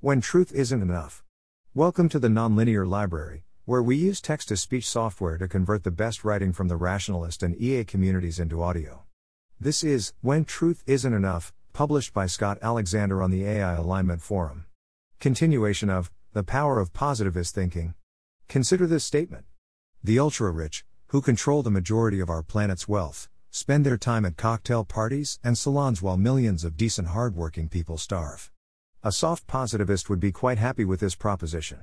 When truth isn't enough. Welcome to the Nonlinear Library, where we use text to speech software to convert the best writing from the rationalist and EA communities into audio. This is When Truth Isn't Enough, published by Scott Alexander on the AI Alignment Forum. Continuation of The Power of Positivist Thinking. Consider this statement The ultra rich, who control the majority of our planet's wealth, spend their time at cocktail parties and salons while millions of decent hardworking people starve. A soft positivist would be quite happy with this proposition.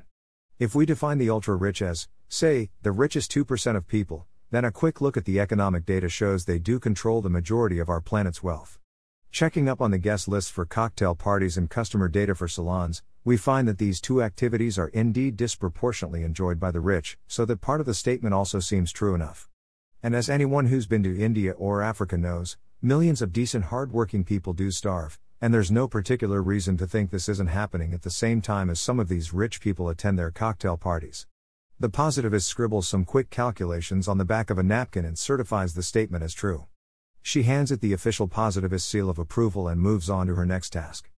If we define the ultra rich as, say, the richest 2% of people, then a quick look at the economic data shows they do control the majority of our planet's wealth. Checking up on the guest lists for cocktail parties and customer data for salons, we find that these two activities are indeed disproportionately enjoyed by the rich, so that part of the statement also seems true enough. And as anyone who's been to India or Africa knows, millions of decent hard working people do starve, and there's no particular reason to think this isn't happening at the same time as some of these rich people attend their cocktail parties. The positivist scribbles some quick calculations on the back of a napkin and certifies the statement as true. She hands it the official positivist seal of approval and moves on to her next task.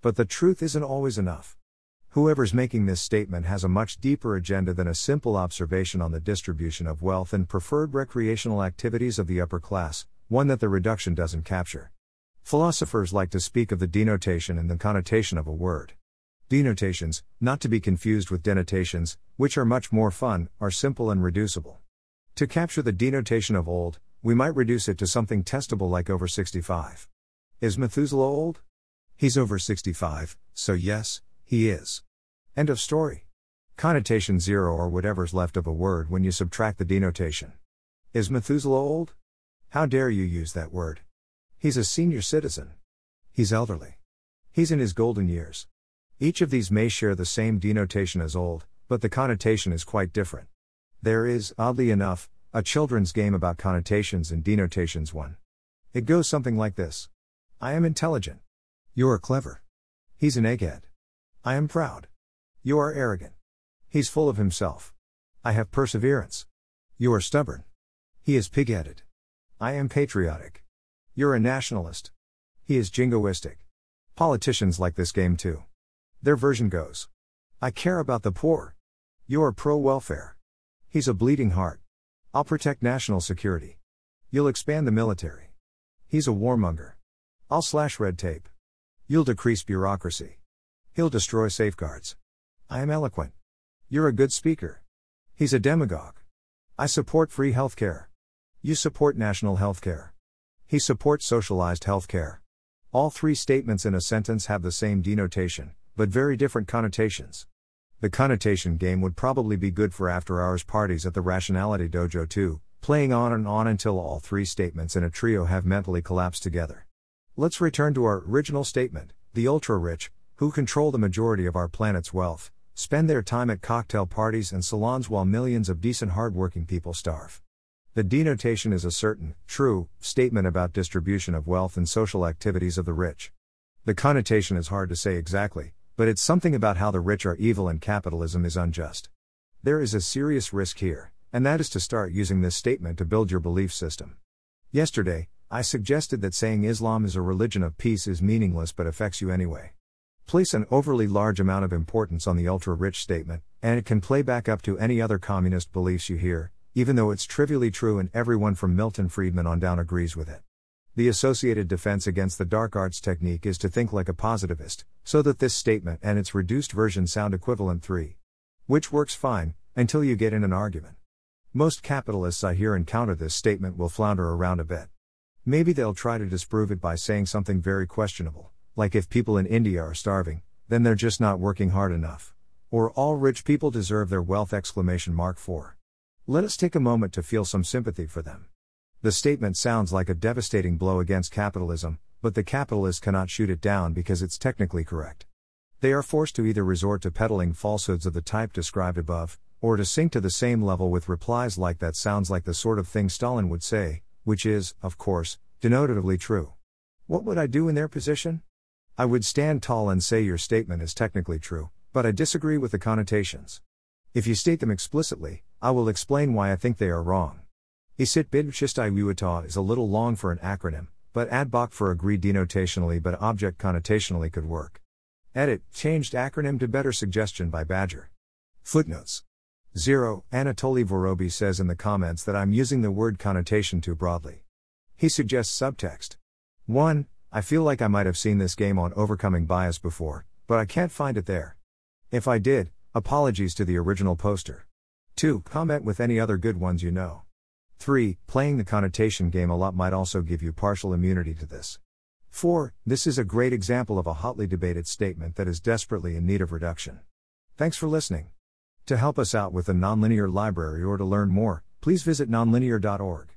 But the truth isn't always enough. Whoever's making this statement has a much deeper agenda than a simple observation on the distribution of wealth and preferred recreational activities of the upper class, one that the reduction doesn't capture. Philosophers like to speak of the denotation and the connotation of a word. Denotations, not to be confused with denotations, which are much more fun, are simple and reducible. To capture the denotation of old, we might reduce it to something testable like over 65. Is Methuselah old? He's over 65, so yes, he is. End of story. Connotation zero or whatever's left of a word when you subtract the denotation. Is Methuselah old? How dare you use that word? He's a senior citizen. He's elderly. He's in his golden years. Each of these may share the same denotation as old, but the connotation is quite different. There is, oddly enough, a children's game about connotations and denotations one. It goes something like this I am intelligent. You are clever. He's an egghead. I am proud. You are arrogant. He's full of himself. I have perseverance. You are stubborn. He is pig headed. I am patriotic. You're a nationalist. He is jingoistic. Politicians like this game too. Their version goes I care about the poor. You're pro welfare. He's a bleeding heart. I'll protect national security. You'll expand the military. He's a warmonger. I'll slash red tape. You'll decrease bureaucracy. He'll destroy safeguards. I am eloquent. You're a good speaker. He's a demagogue. I support free healthcare. You support national healthcare. He supports socialized healthcare. All three statements in a sentence have the same denotation, but very different connotations. The connotation game would probably be good for after hours parties at the Rationality Dojo too, playing on and on until all three statements in a trio have mentally collapsed together. Let's return to our original statement the ultra rich, who control the majority of our planet's wealth, spend their time at cocktail parties and salons while millions of decent hardworking people starve. The denotation is a certain, true, statement about distribution of wealth and social activities of the rich. The connotation is hard to say exactly, but it's something about how the rich are evil and capitalism is unjust. There is a serious risk here, and that is to start using this statement to build your belief system. Yesterday, I suggested that saying Islam is a religion of peace is meaningless but affects you anyway. Place an overly large amount of importance on the ultra rich statement, and it can play back up to any other communist beliefs you hear, even though it's trivially true and everyone from Milton Friedman on down agrees with it. The associated defense against the dark arts technique is to think like a positivist, so that this statement and its reduced version sound equivalent 3. Which works fine, until you get in an argument. Most capitalists I hear encounter this statement will flounder around a bit. Maybe they'll try to disprove it by saying something very questionable, like if people in India are starving, then they're just not working hard enough. Or all rich people deserve their wealth exclamation mark 4. Let us take a moment to feel some sympathy for them. The statement sounds like a devastating blow against capitalism, but the capitalist cannot shoot it down because it's technically correct. They are forced to either resort to peddling falsehoods of the type described above, or to sink to the same level with replies like that sounds like the sort of thing Stalin would say, which is, of course, denotatively true. What would I do in their position? I would stand tall and say your statement is technically true, but I disagree with the connotations. If you state them explicitly, I will explain why I think they are wrong. Isit is a little long for an acronym, but ADBOC for agree denotationally but object connotationally could work. Edit, changed acronym to better suggestion by Badger. Footnotes. 0. Anatoly Vorobey says in the comments that I'm using the word connotation too broadly. He suggests subtext. 1. I feel like I might have seen this game on Overcoming Bias before, but I can't find it there. If I did, apologies to the original poster. 2. Comment with any other good ones you know. 3. Playing the connotation game a lot might also give you partial immunity to this. 4. This is a great example of a hotly debated statement that is desperately in need of reduction. Thanks for listening. To help us out with the nonlinear library or to learn more, please visit nonlinear.org.